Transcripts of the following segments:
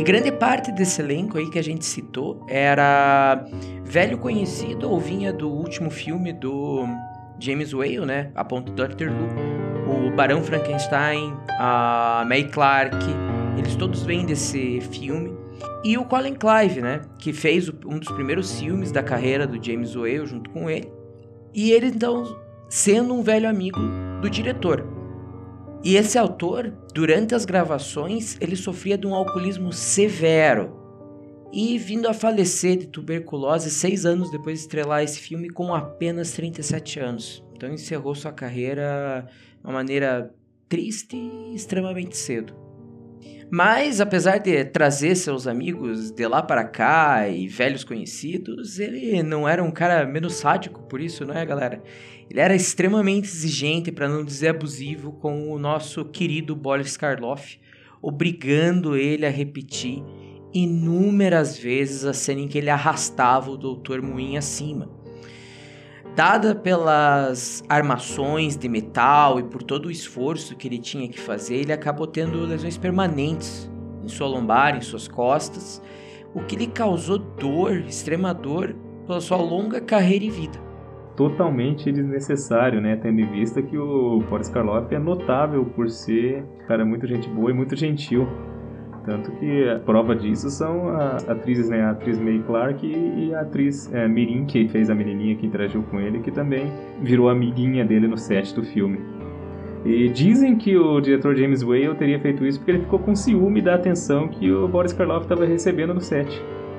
E grande parte desse elenco aí que a gente citou era velho conhecido ou vinha do último filme do James Whale, né? A ponto Doctor Who. O Barão Frankenstein, a May Clark, eles todos vêm desse filme. E o Colin Clive, né? Que fez um dos primeiros filmes da carreira do James Whale junto com ele. E ele, então, sendo um velho amigo do diretor. E esse autor, durante as gravações, ele sofria de um alcoolismo severo. E vindo a falecer de tuberculose seis anos depois de estrelar esse filme com apenas 37 anos. Então encerrou sua carreira de uma maneira triste e extremamente cedo. Mas, apesar de trazer seus amigos de lá para cá e velhos conhecidos, ele não era um cara menos sádico por isso, não é, galera? Ele era extremamente exigente, para não dizer abusivo, com o nosso querido Boris Karloff, obrigando ele a repetir inúmeras vezes a cena em que ele arrastava o Dr. Moin acima. Dada pelas armações de metal e por todo o esforço que ele tinha que fazer, ele acabou tendo lesões permanentes em sua lombar, em suas costas, o que lhe causou dor, extrema dor, pela sua longa carreira e vida. Totalmente desnecessário, né? Tendo em vista que o Boris Karloff é notável por ser um cara muito gente boa e muito gentil. Tanto que a prova disso são as atrizes, né? A atriz May Clark e a atriz é, Mirin, que fez a menininha que interagiu com ele, que também virou amiguinha dele no set do filme. E dizem que o diretor James Whale teria feito isso porque ele ficou com ciúme da atenção que o Boris Karloff estava recebendo no set.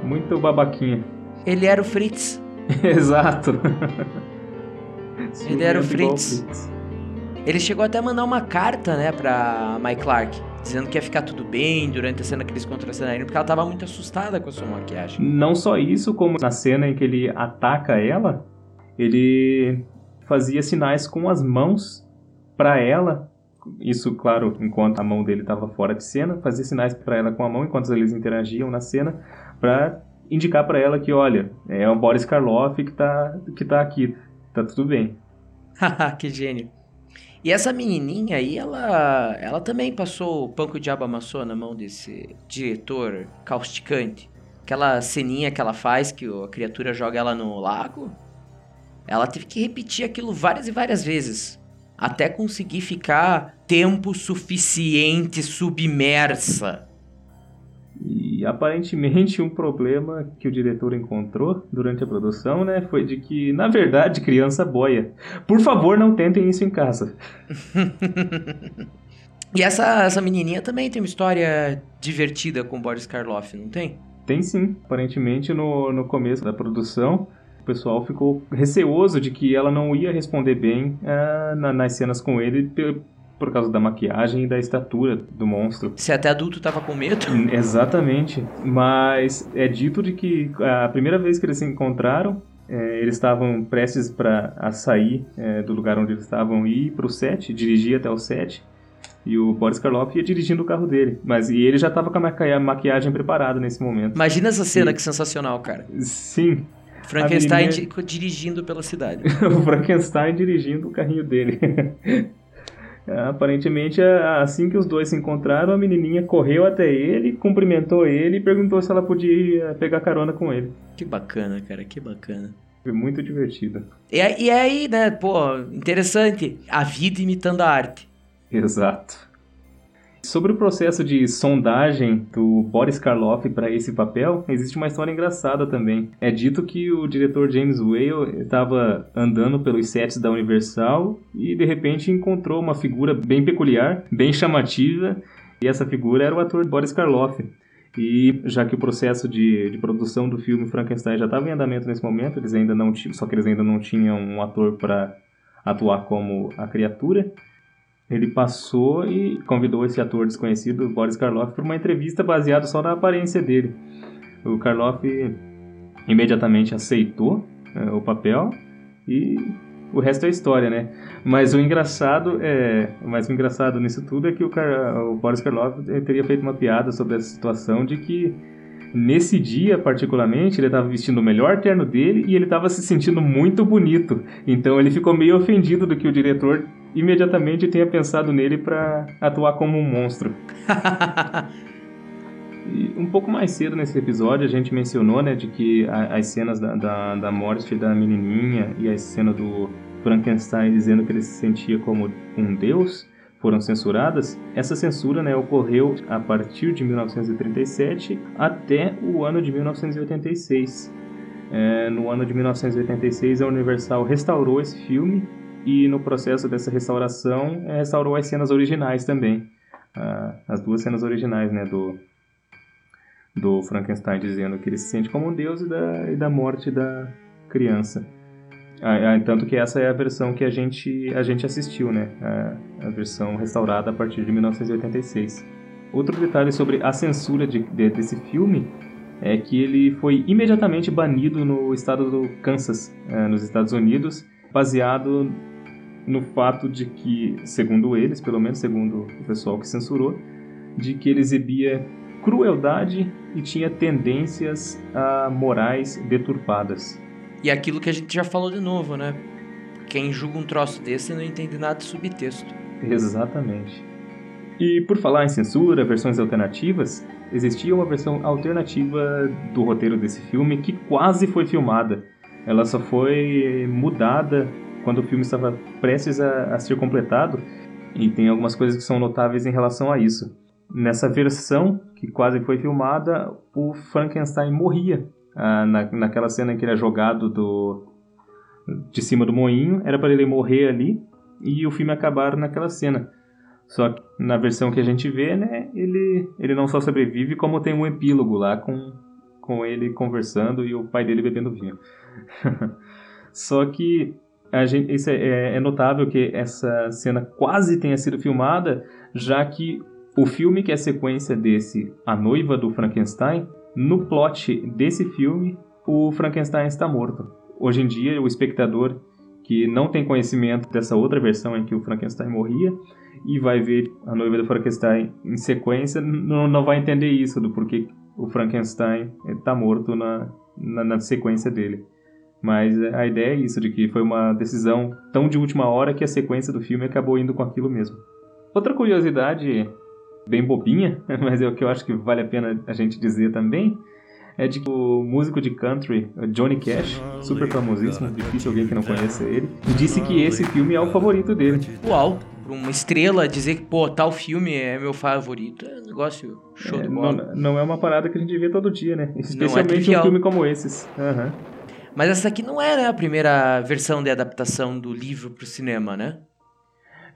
Muito babaquinha. Ele era o Fritz. Exato. ele era o Fritz. Fritz. Ele chegou até a mandar uma carta, né, pra May Clark dizendo que ia ficar tudo bem durante a cena que eles contracenaram, porque ela tava muito assustada com a sua maquiagem. Não só isso, como na cena em que ele ataca ela, ele fazia sinais com as mãos para ela. Isso, claro, enquanto a mão dele estava fora de cena, fazia sinais para ela com a mão enquanto eles interagiam na cena, para indicar para ela que, olha, é o Boris Karloff que tá, que tá aqui, tá tudo bem. que gênio. E essa menininha aí, ela, ela também passou o pão que o diabo amassou na mão desse diretor causticante. Aquela ceninha que ela faz, que a criatura joga ela no lago. Ela teve que repetir aquilo várias e várias vezes. Até conseguir ficar tempo suficiente submersa e aparentemente um problema que o diretor encontrou durante a produção, né, foi de que, na verdade, criança boia. Por favor, não tentem isso em casa. e essa, essa menininha também tem uma história divertida com Boris Karloff, não tem? Tem sim. Aparentemente, no, no começo da produção, o pessoal ficou receoso de que ela não ia responder bem uh, na, nas cenas com ele por causa da maquiagem e da estatura do monstro. Se até adulto tava com medo? Exatamente. Mas é dito de que a primeira vez que eles se encontraram, é, eles estavam prestes para sair é, do lugar onde eles estavam e ir para o set, dirigir até o set. E o Boris Karloff ia dirigindo o carro dele. Mas e ele já estava com a maquiagem preparada nesse momento. Imagina essa cena, e... que sensacional, cara. Sim. Frankenstein menininha... dirigindo pela cidade. o Frankenstein dirigindo o carrinho dele. Aparentemente, é, assim que os dois se encontraram, a menininha correu até ele, cumprimentou ele e perguntou se ela podia pegar carona com ele. Que bacana, cara, que bacana. Foi muito divertido. E, e aí, né, pô, interessante, a vida imitando a arte. Exato. Sobre o processo de sondagem do Boris Karloff para esse papel, existe uma história engraçada também. É dito que o diretor James Whale estava andando pelos sets da Universal e de repente encontrou uma figura bem peculiar, bem chamativa, e essa figura era o ator Boris Karloff. E já que o processo de, de produção do filme Frankenstein já estava em andamento nesse momento, eles ainda não tinham, só que eles ainda não tinham um ator para atuar como a criatura ele passou e convidou esse ator desconhecido, Boris Karloff, para uma entrevista baseada só na aparência dele. O Karloff imediatamente aceitou é, o papel e o resto é história, né? Mas o engraçado é, mas o engraçado nisso tudo é que o, Car... o Boris Karloff teria feito uma piada sobre essa situação de que Nesse dia, particularmente, ele estava vestindo o melhor terno dele e ele estava se sentindo muito bonito. Então ele ficou meio ofendido do que o diretor imediatamente tenha pensado nele para atuar como um monstro. E um pouco mais cedo nesse episódio a gente mencionou, né, de que as cenas da, da, da morte da menininha e a cena do Frankenstein dizendo que ele se sentia como um deus foram censuradas. Essa censura, né, ocorreu a partir de 1937 até o ano de 1986. É, no ano de 1986 a Universal restaurou esse filme e no processo dessa restauração é, restaurou as cenas originais também, ah, as duas cenas originais, né, do do Frankenstein dizendo que ele se sente como um deus e da, e da morte da criança. Ah, ah, tanto que essa é a versão que a gente, a gente assistiu, né? A, a, versão restaurada a partir de 1986. Outro detalhe sobre a censura de, de, desse filme é que ele foi imediatamente banido no estado do Kansas, é, nos Estados Unidos, baseado no fato de que, segundo eles, pelo menos segundo o pessoal que censurou, de que ele exibia crueldade e tinha tendências a morais deturpadas. E aquilo que a gente já falou de novo, né? Quem julga um troço desse não entende nada de subtexto. Exatamente. E por falar em censura, versões alternativas, existia uma versão alternativa do roteiro desse filme que quase foi filmada. Ela só foi mudada quando o filme estava prestes a, a ser completado, e tem algumas coisas que são notáveis em relação a isso. Nessa versão que quase foi filmada, o Frankenstein morria. Ah, na, naquela cena em que ele é jogado do, de cima do moinho, era para ele morrer ali e o filme acabar naquela cena. Só que na versão que a gente vê, né, ele, ele não só sobrevive, como tem um epílogo lá com, com ele conversando e o pai dele bebendo vinho. só que a gente, isso é, é, é notável que essa cena quase tenha sido filmada, já que o filme que é sequência desse, A Noiva do Frankenstein, no plot desse filme, o Frankenstein está morto. Hoje em dia, o espectador que não tem conhecimento dessa outra versão em que o Frankenstein morria e vai ver A Noiva do Frankenstein em sequência, não, não vai entender isso, do porquê o Frankenstein está morto na, na, na sequência dele. Mas a ideia é isso, de que foi uma decisão tão de última hora que a sequência do filme acabou indo com aquilo mesmo. Outra curiosidade bem bobinha, mas é o que eu acho que vale a pena a gente dizer também, é de que o músico de country, Johnny Cash, super famosíssimo, difícil alguém que não conheça ele, disse que esse filme é o favorito dele. Uau! uma estrela dizer que, pô, tal filme é meu favorito, é um negócio show é, de bola. Não, não, é uma parada que a gente vê todo dia, né? É Especialmente é um filme como esses. Uhum. Mas essa aqui não é né, a primeira versão de adaptação do livro pro cinema, né?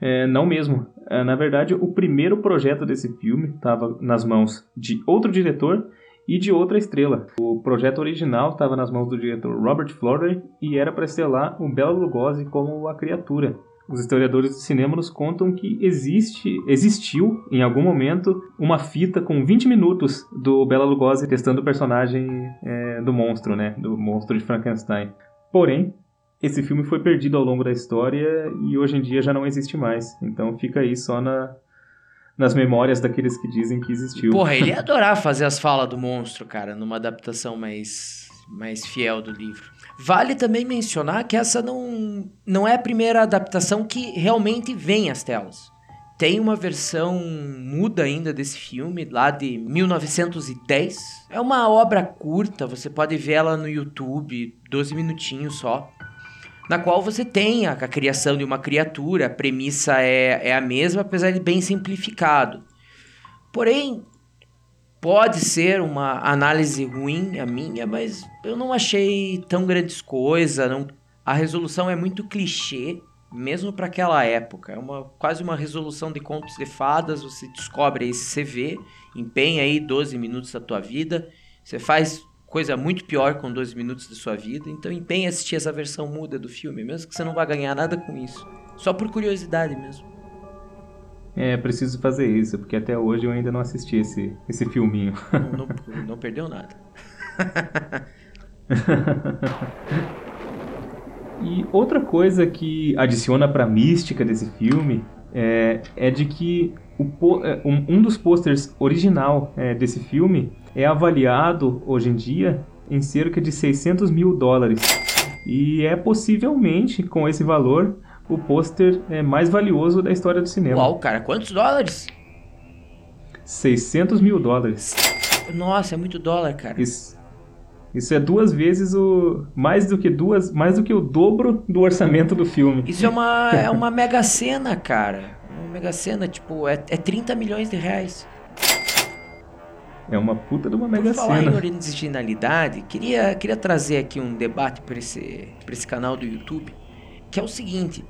É, não mesmo. É, na verdade, o primeiro projeto desse filme estava nas mãos de outro diretor e de outra estrela. O projeto original estava nas mãos do diretor Robert Florey e era para estrelar o Bela Lugosi como a criatura. Os historiadores do cinema nos contam que existe, existiu, em algum momento, uma fita com 20 minutos do Bela Lugosi testando o personagem é, do monstro, né? Do monstro de Frankenstein. Porém, esse filme foi perdido ao longo da história e hoje em dia já não existe mais. Então fica aí só na, nas memórias daqueles que dizem que existiu. Porra, ele ia adorar fazer as falas do monstro, cara, numa adaptação mais, mais fiel do livro. Vale também mencionar que essa não, não é a primeira adaptação que realmente vem às telas. Tem uma versão muda ainda desse filme, lá de 1910. É uma obra curta, você pode ver ela no YouTube, 12 minutinhos só na qual você tem a, a criação de uma criatura, a premissa é, é a mesma, apesar de bem simplificado. Porém, pode ser uma análise ruim a minha, mas eu não achei tão grandes coisas. A resolução é muito clichê, mesmo para aquela época. É uma, quase uma resolução de contos de fadas. Você descobre esse CV, empenha aí 12 minutos da tua vida, você faz coisa muito pior com 12 minutos da sua vida. Então empenhe assistir essa versão muda do filme, mesmo que você não vá ganhar nada com isso. Só por curiosidade mesmo. É, preciso fazer isso, porque até hoje eu ainda não assisti esse, esse filminho. Não, não, não perdeu nada. e outra coisa que adiciona pra mística desse filme é, é de que um, um dos posters original é, desse filme é avaliado hoje em dia em cerca de 600 mil dólares. E é possivelmente, com esse valor, o pôster é mais valioso da história do cinema. Uau, cara, quantos dólares? 600 mil dólares. Nossa, é muito dólar, cara. Isso, isso é duas vezes o. Mais do que duas. Mais do que o dobro do orçamento do filme. Isso é uma, é uma mega cena, cara. Mega cena, tipo, é, é 30 milhões de reais. É uma puta de uma mega Por falar cena. em originalidade, queria, queria trazer aqui um debate para esse, pra esse canal do YouTube, que é o seguinte.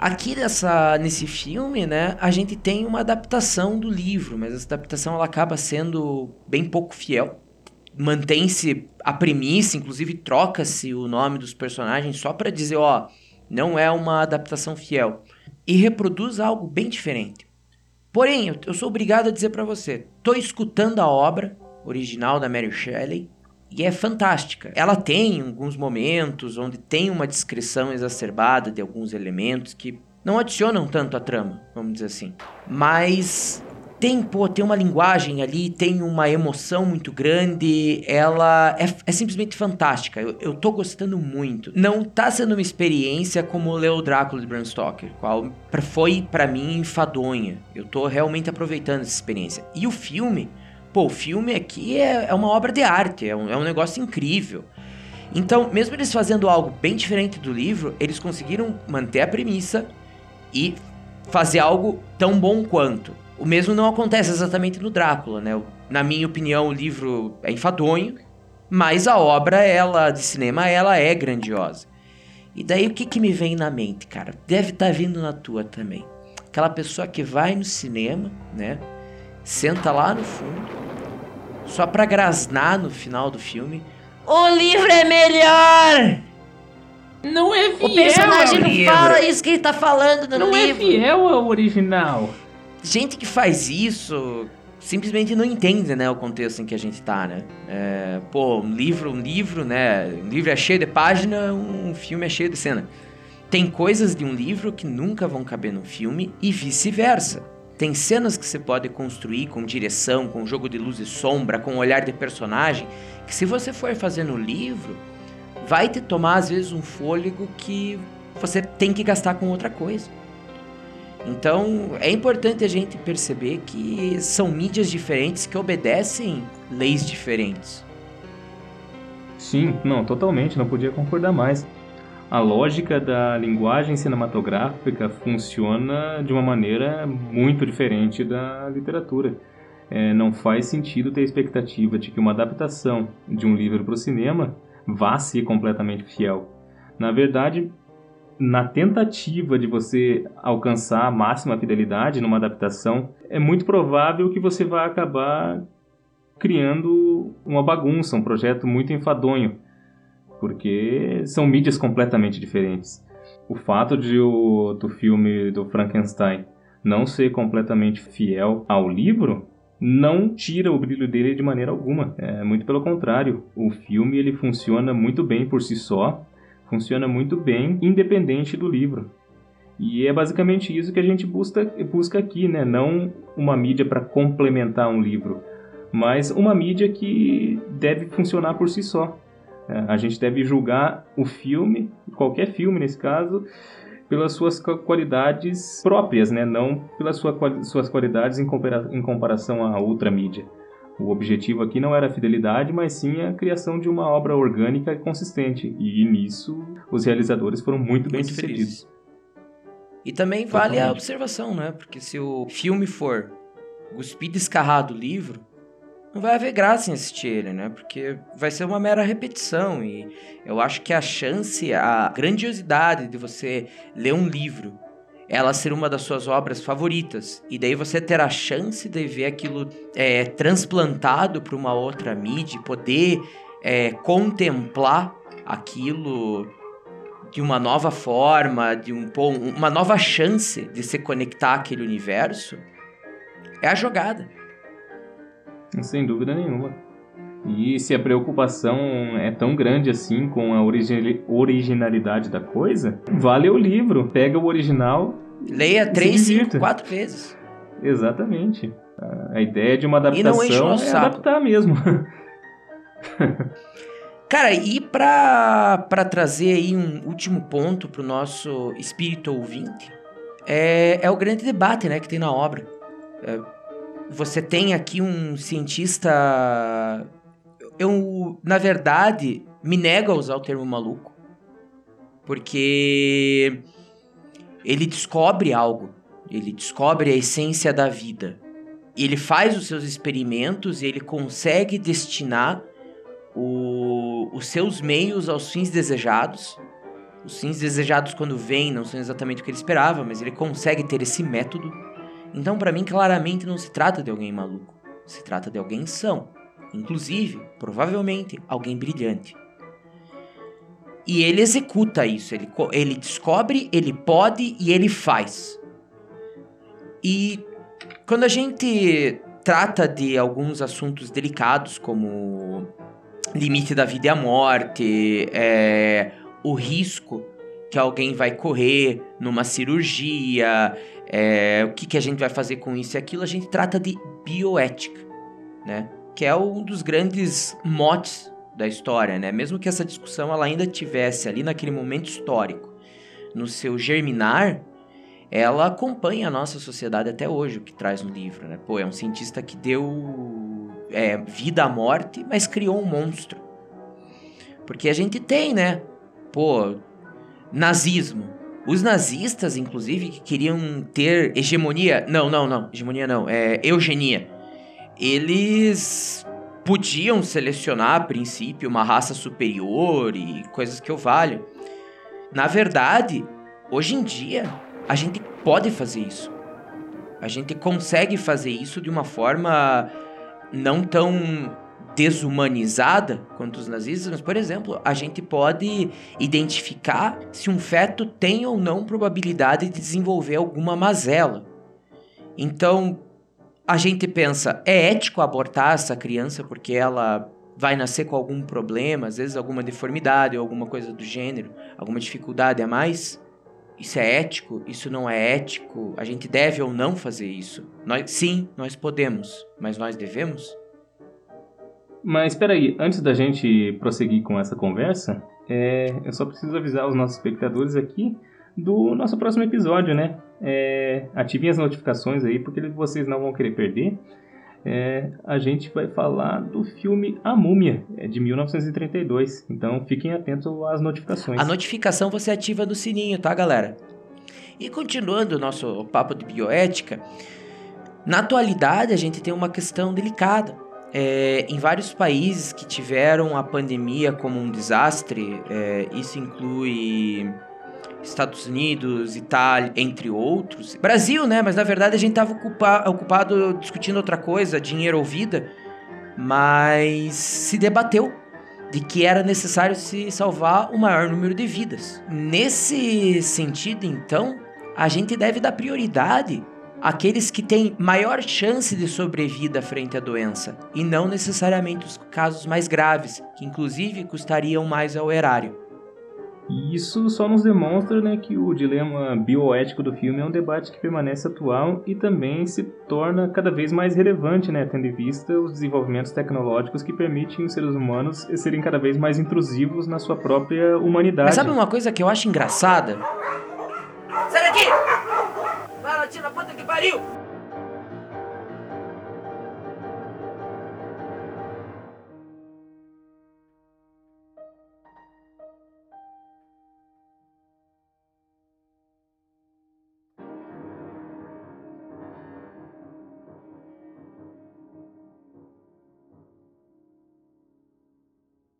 Aqui nessa, nesse filme, né, a gente tem uma adaptação do livro, mas essa adaptação ela acaba sendo bem pouco fiel. Mantém-se a premissa, inclusive troca-se o nome dos personagens só para dizer, ó, não é uma adaptação fiel. E reproduz algo bem diferente. Porém, eu, sou obrigado a dizer para você, tô escutando a obra original da Mary Shelley e é fantástica. Ela tem alguns momentos onde tem uma descrição exacerbada de alguns elementos que não adicionam tanto à trama, vamos dizer assim. Mas tem, pô, tem uma linguagem ali, tem uma emoção muito grande, ela é, é simplesmente fantástica. Eu, eu tô gostando muito. Não tá sendo uma experiência como ler o Drácula de Bram Stoker, qual foi pra mim enfadonha. Eu tô realmente aproveitando essa experiência. E o filme, pô, o filme aqui é, é uma obra de arte, é um, é um negócio incrível. Então, mesmo eles fazendo algo bem diferente do livro, eles conseguiram manter a premissa e fazer algo tão bom quanto. O mesmo não acontece exatamente no Drácula, né? Na minha opinião, o livro é enfadonho, mas a obra, ela de cinema, ela é grandiosa. E daí o que, que me vem na mente, cara? Deve estar vindo na tua também. Aquela pessoa que vai no cinema, né? Senta lá no fundo, só pra grasnar no final do filme. O livro é melhor! Não é fiel O personagem não fala isso que ele tá falando no Não é livro. fiel ao original. Gente que faz isso simplesmente não entende, né, o contexto em que a gente tá, né? É, pô, um livro, um livro, né? Um livro é cheio de página, um filme é cheio de cena. Tem coisas de um livro que nunca vão caber no filme e vice-versa. Tem cenas que você pode construir com direção, com jogo de luz e sombra, com olhar de personagem, que se você for fazer no livro, vai te tomar às vezes um fôlego que você tem que gastar com outra coisa. Então, é importante a gente perceber que são mídias diferentes que obedecem leis diferentes. Sim, não, totalmente, não podia concordar mais. A lógica da linguagem cinematográfica funciona de uma maneira muito diferente da literatura. É, não faz sentido ter a expectativa de que uma adaptação de um livro para o cinema vá ser completamente fiel. Na verdade, na tentativa de você alcançar a máxima fidelidade numa adaptação, é muito provável que você vá acabar criando uma bagunça, um projeto muito enfadonho, porque são mídias completamente diferentes. O fato de o do filme do Frankenstein não ser completamente fiel ao livro não tira o brilho dele de maneira alguma. É muito pelo contrário. O filme ele funciona muito bem por si só, funciona muito bem independente do livro. E é basicamente isso que a gente busca, busca aqui, né? Não uma mídia para complementar um livro, mas uma mídia que deve funcionar por si só. É, A gente deve julgar o filme, qualquer filme nesse caso, pelas suas qua- qualidades próprias, né? não pelas sua, suas qualidades em, em comparação a outra mídia. O objetivo aqui não era a fidelidade, mas sim a criação de uma obra orgânica e consistente. E nisso os realizadores foram muito bem Muito sucedidos. felizes. E também vale a Totalmente. observação, né? Porque se o filme for cuspir descarrado do livro, não vai haver graça em assistir ele, né? Porque vai ser uma mera repetição. E eu acho que a chance, a grandiosidade de você ler um livro, ela ser uma das suas obras favoritas, e daí você ter a chance de ver aquilo é, transplantado para uma outra mídia, poder é, contemplar aquilo de uma nova forma, de um, uma nova chance de se conectar àquele universo, é a jogada. Sem dúvida nenhuma. E se a preocupação é tão grande assim com a origi- originalidade da coisa, vale o livro. Pega o original. Leia três, cinco, quatro vezes. Exatamente. A- ideia de uma o adaptação é saco. adaptar mesmo. Cara, e pra, pra trazer aí um último ponto pro nosso espírito ouvinte, é, é o grande debate, né, que tem na obra. É, você tem aqui um cientista. Eu, na verdade, me nego a usar o termo maluco. Porque ele descobre algo. Ele descobre a essência da vida. Ele faz os seus experimentos e ele consegue destinar o, os seus meios aos fins desejados. Os fins desejados, quando vêm, não são exatamente o que ele esperava, mas ele consegue ter esse método. Então, para mim, claramente não se trata de alguém maluco. Se trata de alguém são. Inclusive, provavelmente, alguém brilhante. E ele executa isso. Ele, ele descobre, ele pode e ele faz. E quando a gente trata de alguns assuntos delicados, como limite da vida e a morte, é, o risco que alguém vai correr numa cirurgia, é, o que, que a gente vai fazer com isso e aquilo, a gente trata de bioética, né? Que é um dos grandes motes da história, né? Mesmo que essa discussão ela ainda tivesse ali naquele momento histórico, no seu germinar, ela acompanha a nossa sociedade até hoje, o que traz no livro, né? Pô, é um cientista que deu é, vida à morte, mas criou um monstro. Porque a gente tem, né? Pô, nazismo. Os nazistas, inclusive, que queriam ter hegemonia. Não, não, não. Hegemonia não. É eugenia. Eles podiam selecionar, a princípio, uma raça superior e coisas que eu valho. Na verdade, hoje em dia, a gente pode fazer isso. A gente consegue fazer isso de uma forma não tão desumanizada quanto os nazistas, mas, por exemplo, a gente pode identificar se um feto tem ou não probabilidade de desenvolver alguma mazela. Então, a gente pensa, é ético abortar essa criança porque ela vai nascer com algum problema, às vezes alguma deformidade ou alguma coisa do gênero, alguma dificuldade a mais? Isso é ético? Isso não é ético? A gente deve ou não fazer isso? Nós, sim, nós podemos, mas nós devemos? Mas espera aí, antes da gente prosseguir com essa conversa, é, eu só preciso avisar os nossos espectadores aqui do nosso próximo episódio, né? É, ativem as notificações aí, porque vocês não vão querer perder. É, a gente vai falar do filme A Múmia, é de 1932. Então fiquem atentos às notificações. A notificação você ativa no sininho, tá, galera? E continuando o nosso papo de bioética, na atualidade a gente tem uma questão delicada. É, em vários países que tiveram a pandemia como um desastre, é, isso inclui Estados Unidos, Itália, entre outros. Brasil, né? Mas na verdade a gente estava ocupa ocupado discutindo outra coisa, dinheiro ou vida, mas se debateu de que era necessário se salvar o maior número de vidas. Nesse sentido, então, a gente deve dar prioridade àqueles que têm maior chance de sobrevida frente à doença, e não necessariamente os casos mais graves, que inclusive custariam mais ao erário. E isso só nos demonstra né, que o dilema bioético do filme é um debate que permanece atual e também se torna cada vez mais relevante, né, tendo em vista os desenvolvimentos tecnológicos que permitem os seres humanos serem cada vez mais intrusivos na sua própria humanidade. Mas sabe uma coisa que eu acho engraçada? Sai daqui! Vai, Latina, puta que pariu!